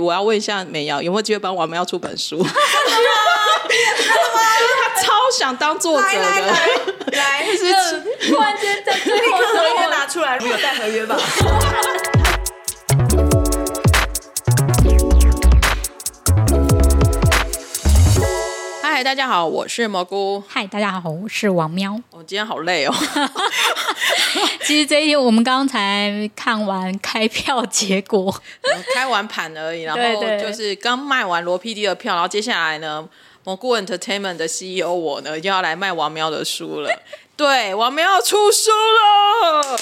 我要问一下美瑶，有没有机会帮王喵出本书？超想当作者的，来突然间在最后合约拿出来，没有带合约吧？嗨，大家好，我是蘑菇。嗨，大家好，我是王喵。我今天好累哦。其实这一天我们刚才看完开票结果，开完盘而已，然后就是刚卖完罗 PD 的票，然后接下来呢？蘑菇 Entertainment 的 CEO 我呢，就要来卖王喵的书了。对，王喵要出书了。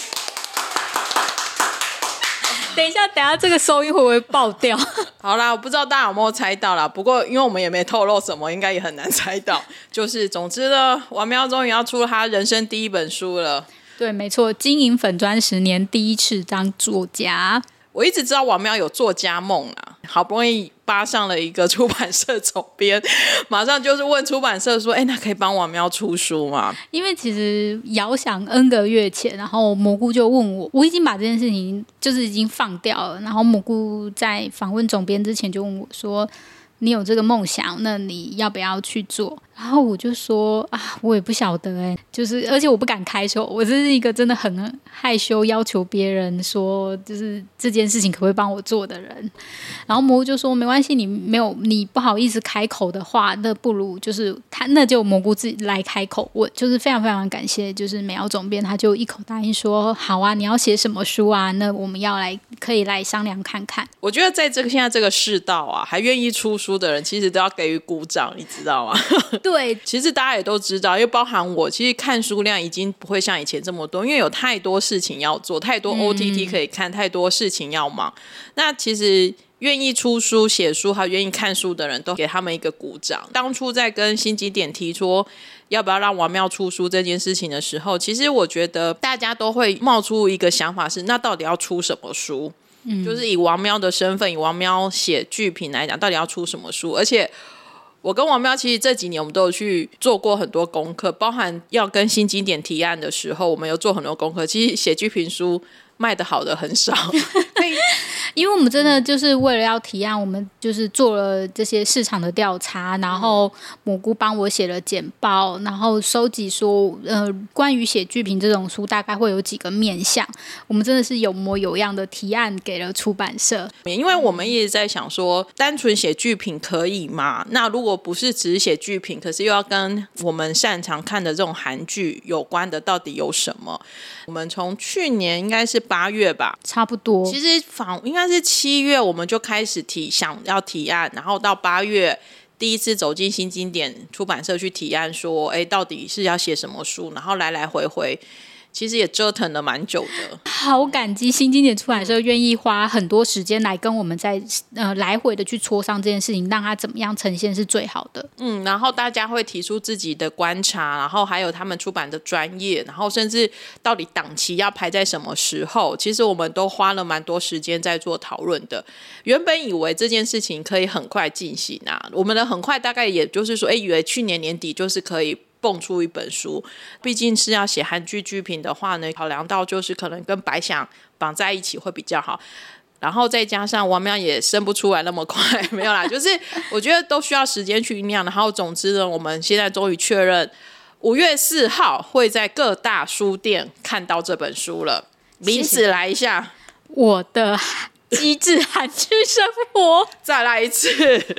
等一下，等一下，这个收音会不会爆掉？好啦，我不知道大家有没有猜到啦。不过，因为我们也没透露什么，应该也很难猜到。就是，总之呢，王喵终于要出他人生第一本书了。对，没错，经营粉砖十年，第一次当作家。我一直知道王喵有作家梦啊，好不容易扒上了一个出版社总编，马上就是问出版社说：“哎，那可以帮王喵出书吗？”因为其实遥想 N 个月前，然后蘑菇就问我，我已经把这件事情就是已经放掉了，然后蘑菇在访问总编之前就问我说。你有这个梦想，那你要不要去做？然后我就说啊，我也不晓得哎，就是而且我不敢开口，我这是一个真的很害羞，要求别人说就是这件事情可不可以帮我做的人。然后蘑菇就说没关系，你没有你不好意思开口的话，那不如就是他那就蘑菇自己来开口问，就是非常非常感谢，就是美瑶总编他就一口答应说好啊，你要写什么书啊？那我们要来可以来商量看看。我觉得在这个现在这个世道啊，还愿意出书的人其实都要给予鼓掌，你知道吗？对，其实大家也都知道，因为包含我，其实看书量已经不会像以前这么多，因为有太多事情要做，太多 OTT 可以看，嗯、太多事情要忙。那其实愿意出书、写书还愿意看书的人都给他们一个鼓掌。当初在跟新经典提出要不要让王妙出书这件事情的时候，其实我觉得大家都会冒出一个想法是：那到底要出什么书？就是以王喵的身份，以王喵写剧评来讲，到底要出什么书？而且我跟王喵其实这几年我们都有去做过很多功课，包含要跟新经典提案的时候，我们有做很多功课。其实写剧评书。卖的好的很少，因为我们真的就是为了要提案，我们就是做了这些市场的调查，然后蘑菇帮我写了简报，然后收集说，呃，关于写剧评这种书大概会有几个面向，我们真的是有模有样的提案给了出版社，因为我们一直在想说，单纯写剧评可以吗？那如果不是只是写剧评，可是又要跟我们擅长看的这种韩剧有关的，到底有什么？我们从去年应该是。八月吧，差不多。其实访应该是七月，我们就开始提想要提案，然后到八月第一次走进新经典出版社去提案，说，哎，到底是要写什么书？然后来来回回。其实也折腾了蛮久的，好感激新经典出版社愿意花很多时间来跟我们在呃来回的去磋商这件事情，让它怎么样呈现是最好的。嗯，然后大家会提出自己的观察，然后还有他们出版的专业，然后甚至到底档期要排在什么时候，其实我们都花了蛮多时间在做讨论的。原本以为这件事情可以很快进行啊，我们的很快大概也就是说，哎，以为去年年底就是可以。蹦出一本书，毕竟是要写韩剧剧评的话呢，考量到就是可能跟白想绑在一起会比较好，然后再加上王喵也生不出来那么快，没有啦，就是我觉得都需要时间去酝酿。然后总之呢，我们现在终于确认五月四号会在各大书店看到这本书了。名字来一下，我的。机智韩剧生活，再来一次。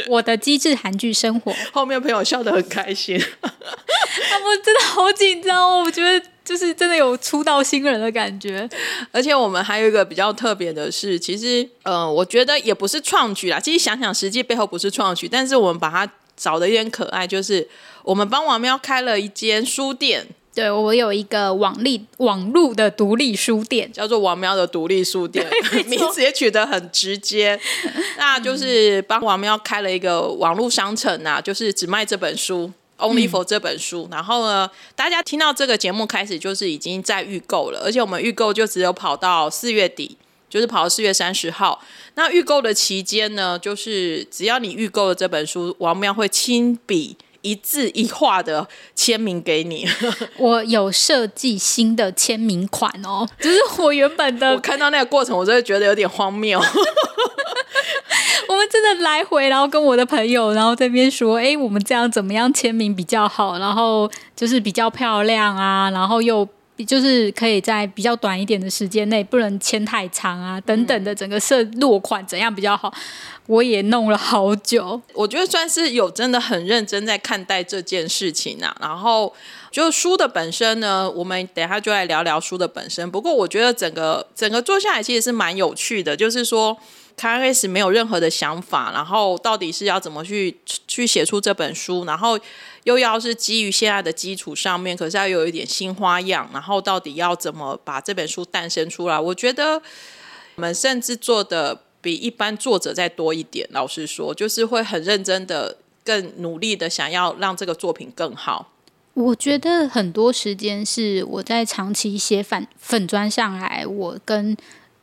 我的机智韩剧生活，后面朋友笑得很开心。他们真的好紧张哦，我觉得就是真的有出道新人的感觉。而且我们还有一个比较特别的是，其实，呃，我觉得也不是创举啦。其实想想，实际背后不是创举，但是我们把它找的有点可爱，就是我们帮王喵开了一间书店。对，我有一个网立网路的独立书店，叫做王喵的独立书店，名字也取得很直接。那就是帮王喵开了一个网络商城啊，就是只卖这本书，Only for 这本书。嗯、然后呢，大家听到这个节目开始，就是已经在预购了，而且我们预购就只有跑到四月底，就是跑到四月三十号。那预购的期间呢，就是只要你预购了这本书，王喵会亲笔。一字一画的签名给你，我有设计新的签名款哦，就是我原本的。我看到那个过程，我真的觉得有点荒谬。我们真的来回，然后跟我的朋友，然后这边说，哎，我们这样怎么样签名比较好？然后就是比较漂亮啊，然后又。就是可以在比较短一点的时间内，不能签太长啊，等等的整个设落款怎样比较好？我也弄了好久，我觉得算是有真的很认真在看待这件事情啊。然后就书的本身呢，我们等一下就来聊聊书的本身。不过我觉得整个整个做下来其实是蛮有趣的，就是说。刚开始没有任何的想法，然后到底是要怎么去去写出这本书，然后又要是基于现在的基础上面，可是要有一点新花样，然后到底要怎么把这本书诞生出来？我觉得我们甚至做的比一般作者再多一点。老实说，就是会很认真的、更努力的想要让这个作品更好。我觉得很多时间是我在长期写粉粉砖上来，我跟。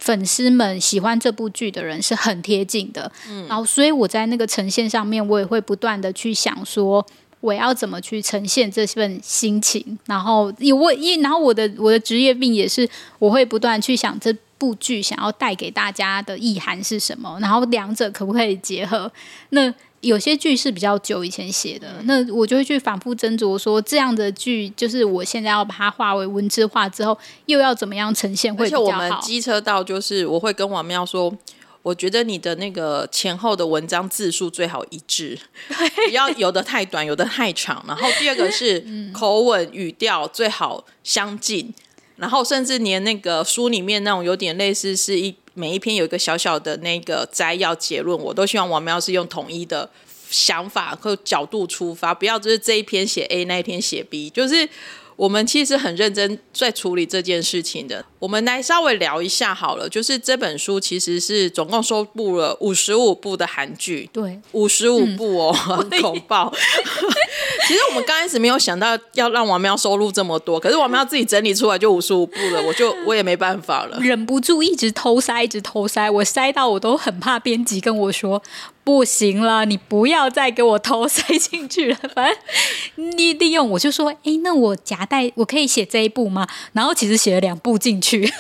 粉丝们喜欢这部剧的人是很贴近的，嗯，然后所以我在那个呈现上面，我也会不断的去想说，我要怎么去呈现这份心情。然后我因然后我的我的职业病也是，我会不断去想这部剧想要带给大家的意涵是什么，然后两者可不可以结合？那。有些剧是比较久以前写的，那我就会去反复斟酌，说这样的剧就是我现在要把它化为文字化之后，又要怎么样呈现会比较好？而且我们机车道就是我会跟王妙说，我觉得你的那个前后的文章字数最好一致，不要有的太短，有的太长。然后第二个是 口吻语调最好相近，然后甚至连那个书里面那种有点类似是一。每一篇有一个小小的那个摘要结论，我都希望王喵是用统一的想法和角度出发，不要就是这一篇写 A，那一篇写 B，就是。我们其实很认真在处理这件事情的。我们来稍微聊一下好了，就是这本书其实是总共收录了五十五部的韩剧，对，五十五部哦，嗯、很恐怖。其实我们刚开始没有想到要让王喵收录这么多，可是王喵自己整理出来就五十五部了，我就 我也没办法了，忍不住一直偷塞，一直偷塞，我塞到我都很怕编辑跟我说。不行了，你不要再给我头塞进去了。反正你利用，我就说，哎，那我夹带我可以写这一部吗？然后其实写了两部进去。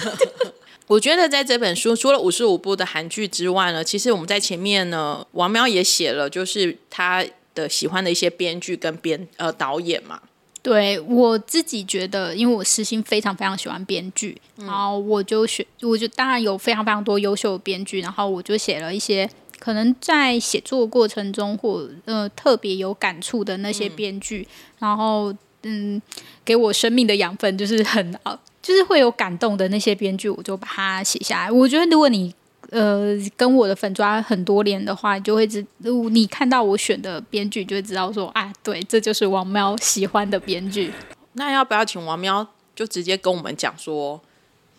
我觉得在这本书除了五十五部的韩剧之外呢，其实我们在前面呢，王喵也写了，就是他的喜欢的一些编剧跟编呃导演嘛。对，我自己觉得，因为我私心非常非常喜欢编剧，然后我就选，我就当然有非常非常多优秀的编剧，然后我就写了一些。可能在写作过程中，或呃特别有感触的那些编剧，嗯、然后嗯，给我生命的养分，就是很就是会有感动的那些编剧，我就把它写下来。我觉得，如果你呃跟我的粉抓很多年的话，你就会知，你看到我选的编剧，就会知道说，啊，对，这就是王喵喜欢的编剧。那要不要请王喵就直接跟我们讲说，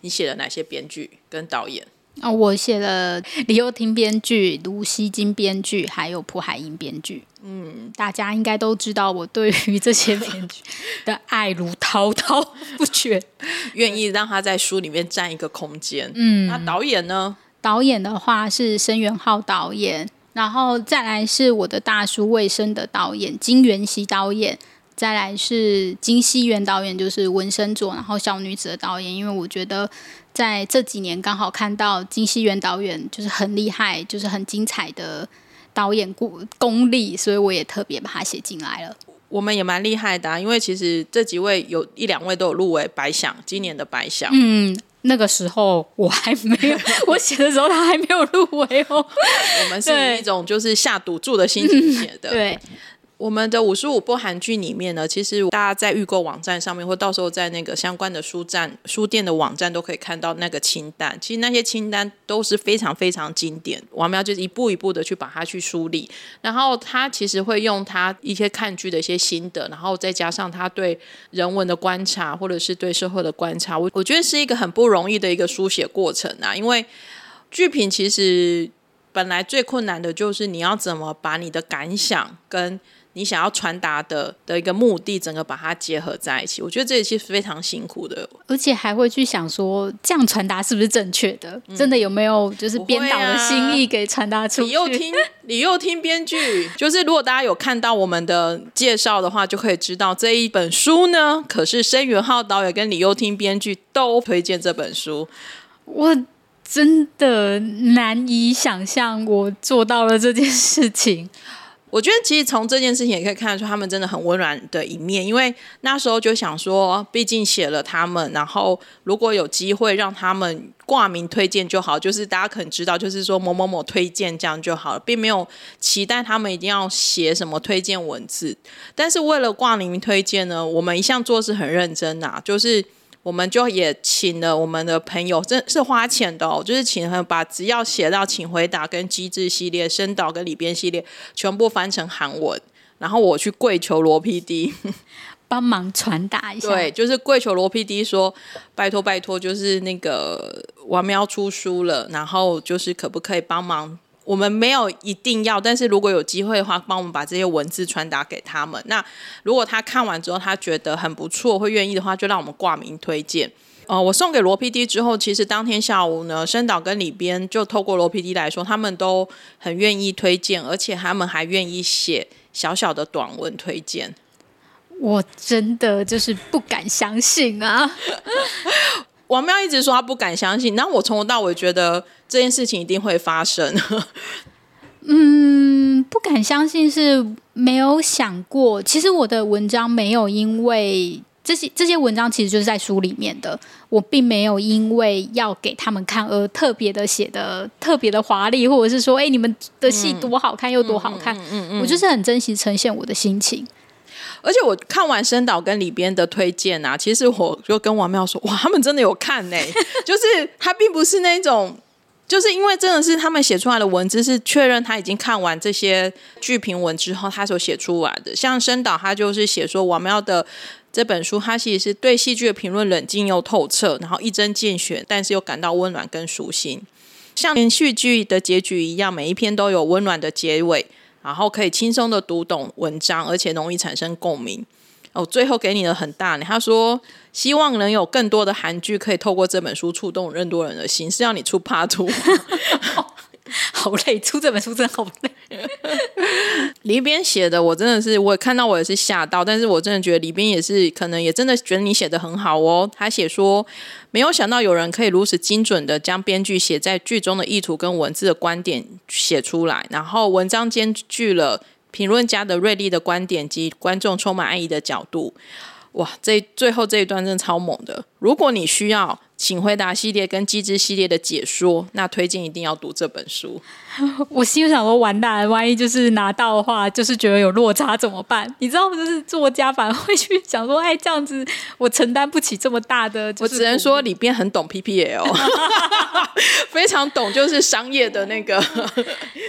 你写了哪些编剧跟导演？哦，我写了李幼廷编剧、卢锡金编剧，还有蒲海英编剧。嗯，大家应该都知道我对于这些编剧的爱如滔滔不绝，愿意让他在书里面占一个空间。嗯，那导演呢？导演的话是申元浩导演，然后再来是我的大叔魏生的导演金元熙导演，再来是金熙元导演，就是文生佐，然后小女子的导演，因为我觉得。在这几年刚好看到金熙元导演就是很厉害，就是很精彩的导演功功力，所以我也特别把它写进来了。我们也蛮厉害的啊，因为其实这几位有一两位都有入围白想，今年的白想。嗯，那个时候我还没有，我写的时候他还没有入围哦。我们是以一种就是下赌注的心情写的。对。我们的五十五部韩剧里面呢，其实大家在预购网站上面，或到时候在那个相关的书站、书店的网站都可以看到那个清单。其实那些清单都是非常非常经典。王苗就是一步一步的去把它去梳理，然后他其实会用他一些看剧的一些心得，然后再加上他对人文的观察，或者是对社会的观察，我我觉得是一个很不容易的一个书写过程啊。因为剧评其实本来最困难的就是你要怎么把你的感想跟你想要传达的的一个目的，整个把它结合在一起，我觉得这一期是非常辛苦的，而且还会去想说，这样传达是不是正确的？嗯、真的有没有就是编导的心意给传达出去？你又听，你又听编剧，就是如果大家有看到我们的介绍的话，就可以知道这一本书呢，可是申元浩导演跟李幼听编剧都推荐这本书。我真的难以想象，我做到了这件事情。我觉得其实从这件事情也可以看得出他们真的很温暖的一面，因为那时候就想说，毕竟写了他们，然后如果有机会让他们挂名推荐就好，就是大家可能知道，就是说某某某推荐这样就好了，并没有期待他们一定要写什么推荐文字。但是为了挂名推荐呢，我们一向做事很认真呐、就是。我们就也请了我们的朋友，真是花钱的哦，就是请他们把只要写到请回答跟机智系列、申导跟里边系列全部翻成韩文，然后我去跪求罗 PD 帮忙传达一下。对，就是跪求罗 PD 说，拜托拜托，就是那个王喵出书了，然后就是可不可以帮忙？我们没有一定要，但是如果有机会的话，帮我们把这些文字传达给他们。那如果他看完之后，他觉得很不错，会愿意的话，就让我们挂名推荐。呃，我送给罗 PD 之后，其实当天下午呢，申导跟里边就透过罗 PD 来说，他们都很愿意推荐，而且他们还愿意写小小的短文推荐。我真的就是不敢相信啊！王喵一直说他不敢相信，那我从头到尾觉得这件事情一定会发生。嗯，不敢相信是没有想过。其实我的文章没有因为这些这些文章其实就是在书里面的，我并没有因为要给他们看而特别的写的特别的华丽，或者是说，哎，你们的戏多好看又多好看。嗯嗯嗯嗯，我就是很珍惜呈现我的心情。而且我看完申导跟里边的推荐啊，其实我就跟王妙说，哇，他们真的有看呢、就是他并不是那种，就是因为真的是他们写出来的文字是确认他已经看完这些剧评文之后他所写出来的。像申导他就是写说王喵的这本书，他其实是对戏剧的评论冷静又透彻，然后一针见血，但是又感到温暖跟舒心，像连续剧的结局一样，每一篇都有温暖的结尾。然后可以轻松的读懂文章，而且容易产生共鸣。哦，最后给你的很大，他说希望能有更多的韩剧可以透过这本书触动更多人的心，是要你出 Part。好累，出这本书真的好累。里边写的，我真的是，我看到，我也是吓到。但是我真的觉得里边也是，可能也真的觉得你写的很好哦。他写说，没有想到有人可以如此精准的将编剧写在剧中的意图跟文字的观点写出来，然后文章兼具了评论家的锐利的观点及观众充满爱意的角度。哇，这最后这一段真的超猛的。如果你需要。请回答系列跟机智系列的解说，那推荐一定要读这本书。我心里想说，完蛋了，万一就是拿到的话，就是觉得有落差怎么办？你知道，就是作家反而会去想说，哎，这样子我承担不起这么大的。我只能说里边很懂 PPL，非常懂，就是商业的那个。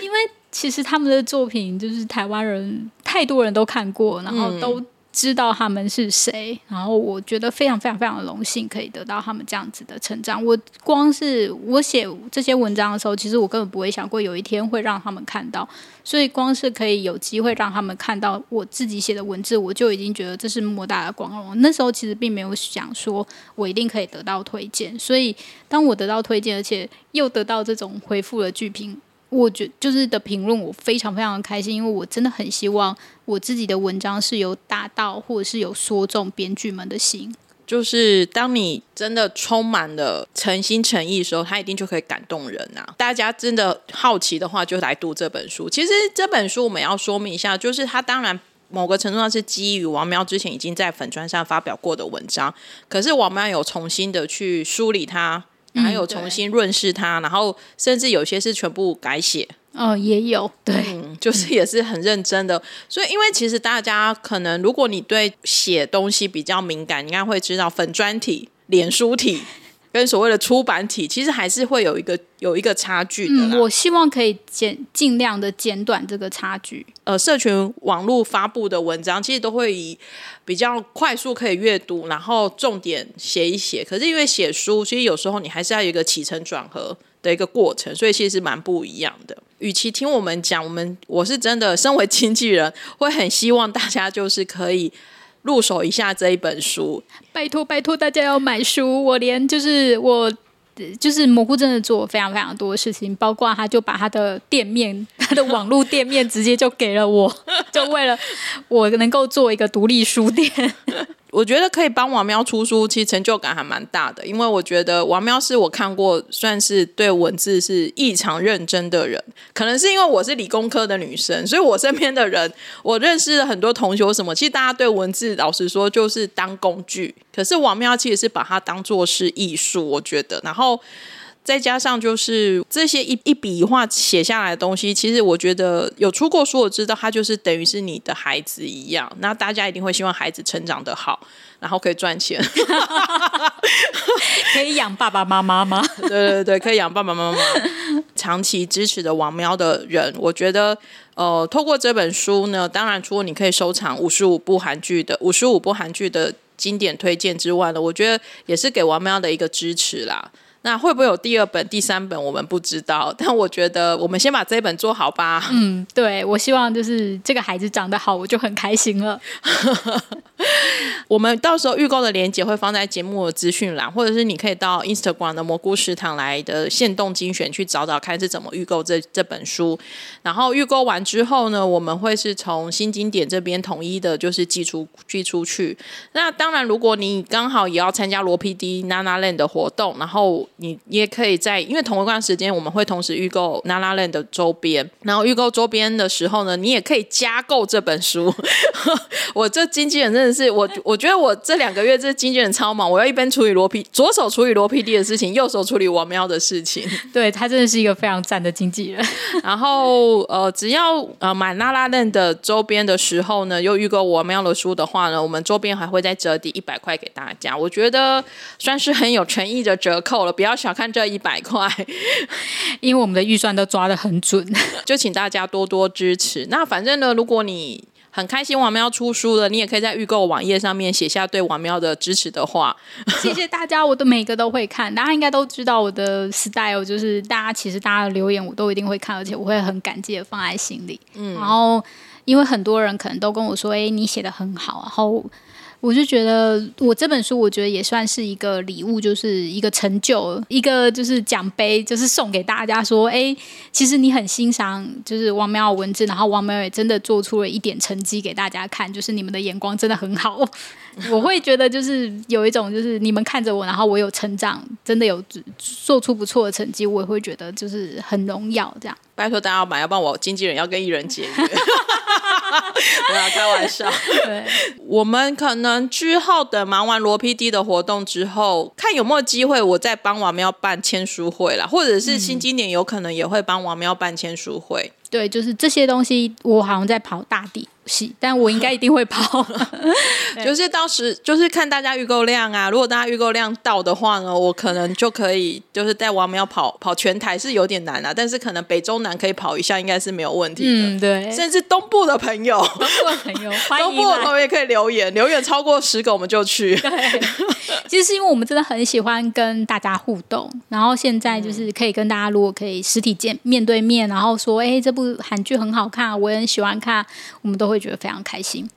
因为其实他们的作品就是台湾人太多人都看过，然后都。知道他们是谁，然后我觉得非常非常非常的荣幸，可以得到他们这样子的成长。我光是我写这些文章的时候，其实我根本不会想过有一天会让他们看到，所以光是可以有机会让他们看到我自己写的文字，我就已经觉得这是莫大的光荣。那时候其实并没有想说我一定可以得到推荐，所以当我得到推荐，而且又得到这种回复的剧评。我觉就是的评论，我非常非常的开心，因为我真的很希望我自己的文章是有打到，或者是有说中编剧们的心。就是当你真的充满了诚心诚意的时候，他一定就可以感动人啊！大家真的好奇的话，就来读这本书。其实这本书我们要说明一下，就是它当然某个程度上是基于王喵之前已经在粉砖上发表过的文章，可是王喵有重新的去梳理它它。还有重新润饰它，然后甚至有些是全部改写。哦，也有，对、嗯，就是也是很认真的。所以，因为其实大家可能，如果你对写东西比较敏感，应该会知道粉专体、脸书体跟所谓的出版体，其实还是会有一个有一个差距的。嗯，我希望可以减尽量的减短这个差距。呃，社群网络发布的文章，其实都会以比较快速可以阅读，然后重点写一写。可是因为写书，其实有时候你还是要有一个起承转合的一个过程，所以其实蛮不一样的。与其听我们讲，我们我是真的身为经纪人，会很希望大家就是可以入手一下这一本书。拜托拜托大家要买书，我连就是我就是蘑菇真的做非常非常多的事情，包括他就把他的店面、他的网络店面直接就给了我，就为了我能够做一个独立书店。我觉得可以帮王喵出书，其实成就感还蛮大的，因为我觉得王喵是我看过算是对文字是异常认真的人。可能是因为我是理工科的女生，所以我身边的人，我认识了很多同学什么，其实大家对文字老实说就是当工具，可是王喵其实是把它当做是艺术，我觉得，然后。再加上就是这些一一笔一画写下来的东西，其实我觉得有出过书，我知道它就是等于是你的孩子一样。那大家一定会希望孩子成长的好，然后可以赚钱，可以养爸爸妈妈吗？对对对，可以养爸爸妈妈。长期支持的王喵的人，我觉得呃，透过这本书呢，当然除了你可以收藏五十五部韩剧的五十五部韩剧的经典推荐之外呢，我觉得也是给王喵的一个支持啦。那会不会有第二本、第三本？我们不知道，但我觉得我们先把这一本做好吧。嗯，对，我希望就是这个孩子长得好，我就很开心了。我们到时候预购的链接会放在节目的资讯栏，或者是你可以到 Instagram 的蘑菇食堂来的限动精选去找找看是怎么预购这这本书。然后预购完之后呢，我们会是从新经典这边统一的，就是寄出寄出去。那当然，如果你刚好也要参加罗 PD Nana Land 的活动，然后你也可以在，因为同一段时间我们会同时预购 NaNaLand 的周边，然后预购周边的时候呢，你也可以加购这本书。我这经纪人真的是我，我觉得我这两个月这经纪人超忙，我要一边处理罗 P，左手处理罗 PD 的事情，右手处理王喵的事情。对，他真的是一个非常赞的经纪人。然后呃，只要呃买 NaNaLand 的周边的时候呢，又预购王喵的书的话呢，我们周边还会再折抵一百块给大家。我觉得算是很有诚意的折扣了。不要小看这一百块，因为我们的预算都抓得很准，就请大家多多支持。那反正呢，如果你很开心王喵出书了，你也可以在预购网页上面写下对王喵的支持的话。谢谢大家，我的每个都会看，大家应该都知道我的 style，就是大家其实大家的留言我都一定会看，而且我会很感激的放在心里。嗯，然后因为很多人可能都跟我说，哎，你写的很好，然后。我就觉得，我这本书，我觉得也算是一个礼物，就是一个成就，一个就是奖杯，就是送给大家说，哎，其实你很欣赏，就是王淼的文字，然后王淼也真的做出了一点成绩给大家看，就是你们的眼光真的很好。我会觉得，就是有一种，就是你们看着我，然后我有成长，真的有做出不错的成绩，我也会觉得就是很荣耀。这样，拜托大家要买，要不然我经纪人要跟艺人解约。不要开玩笑。对，我们可能之后等忙完罗 PD 的活动之后，看有没有机会，我再帮王喵办签书会啦，或者是新经典有可能也会帮王喵办签书会。嗯。对，就是这些东西，我好像在跑大地。但我应该一定会跑，就是到时就是看大家预购量啊。如果大家预购量到的话呢，我可能就可以就是带王喵跑跑全台是有点难啊，但是可能北中南可以跑一下，应该是没有问题的。嗯，对。甚至东部的朋友，东部的朋友，东部的朋友也可以留言，留言超过十个我们就去。对，其实是因为我们真的很喜欢跟大家互动，然后现在就是可以跟大家，如果可以实体见面对面，然后说，哎，这部韩剧很好看，我也很喜欢看，我们都会。觉得非常开心。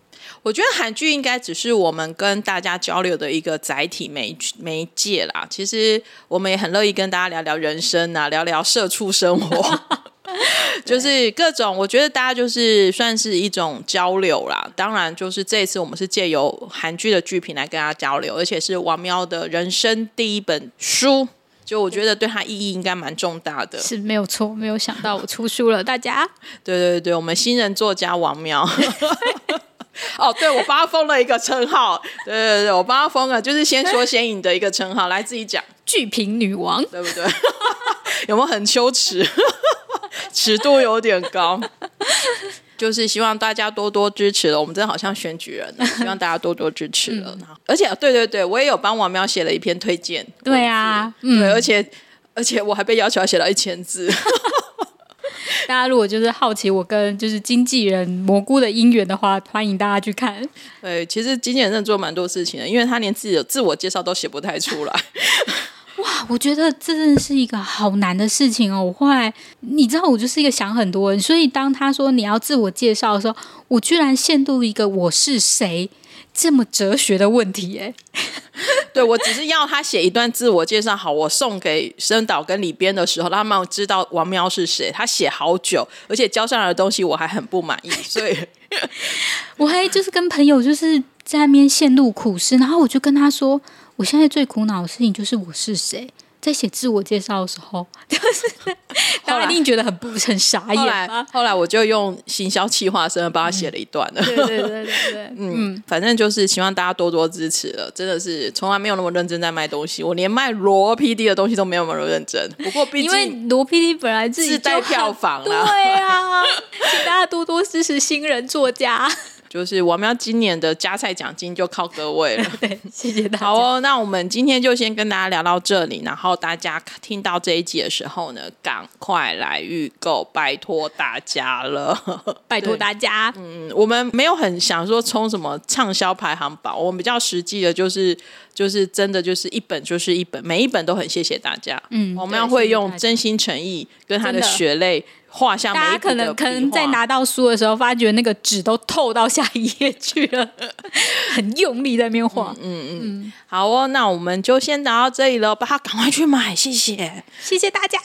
我觉得韩剧应该只是我们跟大家交流的一个载体媒媒介啦。其实我们也很乐意跟大家聊聊人生啊，聊聊社畜生活，就是各种。我觉得大家就是算是一种交流啦。当然，就是这一次我们是借由韩剧的剧评来跟大家交流，而且是王喵的人生第一本书。就我觉得对他意义应该蛮重大的，是没有错。没有想到我出书了，大家。对对对，我们新人作家王喵。哦，对，我帮他封了一个称号。对对对，我帮他封了，就是先说先赢的一个称号。来，自己讲。剧评女王，对不对？有没有很羞耻？尺度有点高。就是希望大家多多支持了，我们真的好像选举人了，希望大家多多支持了。嗯、而且，对对对，我也有帮王喵写了一篇推荐。对啊，对，嗯、而且而且我还被要求要写到一千字。大家如果就是好奇我跟就是经纪人蘑菇的姻缘的话，欢迎大家去看。对，其实经纪人真的做蛮多事情的，因为他连自己的自我介绍都写不太出来。哇，我觉得这真的是一个好难的事情哦。我后来，你知道，我就是一个想很多人，所以当他说你要自我介绍的时候，我居然陷入一个我是谁这么哲学的问题。哎，对，我只是要他写一段自我介绍，好，我送给申导跟李编的时候，他们知道王喵是谁。他写好久，而且交上来的东西我还很不满意，所以 我还就是跟朋友就是在那边陷入苦思，然后我就跟他说。我现在最苦恼的事情就是我是谁，在写自我介绍的时候，就是 大家一定觉得很不很傻眼。后来，后来我就用行销企划生帮他写了一段了。对对对对对，嗯，反正就是希望大家多多支持了。真的是从来没有那么认真在卖东西，我连卖罗 PD 的东西都没有那么认真。不过毕竟，因为罗 PD 本来自己带票房了，对啊，请大家多多支持新人作家。就是我们要今年的加菜奖金就靠各位了，对，谢谢大家。好哦，那我们今天就先跟大家聊到这里，然后大家听到这一集的时候呢，赶快来预购，拜托大家了，拜托大家。嗯，我们没有很想说冲什么畅销排行榜，我们比较实际的，就是就是真的就是一本就是一本，每一本都很谢谢大家。嗯，我们要会用真心诚意跟他的血泪。画像，大家可能可能在拿到书的时候，发觉那个纸都透到下一页去了，很用力在那边画。嗯嗯嗯，嗯好哦，那我们就先聊到这里了，把它赶快去买，谢谢，谢谢大家。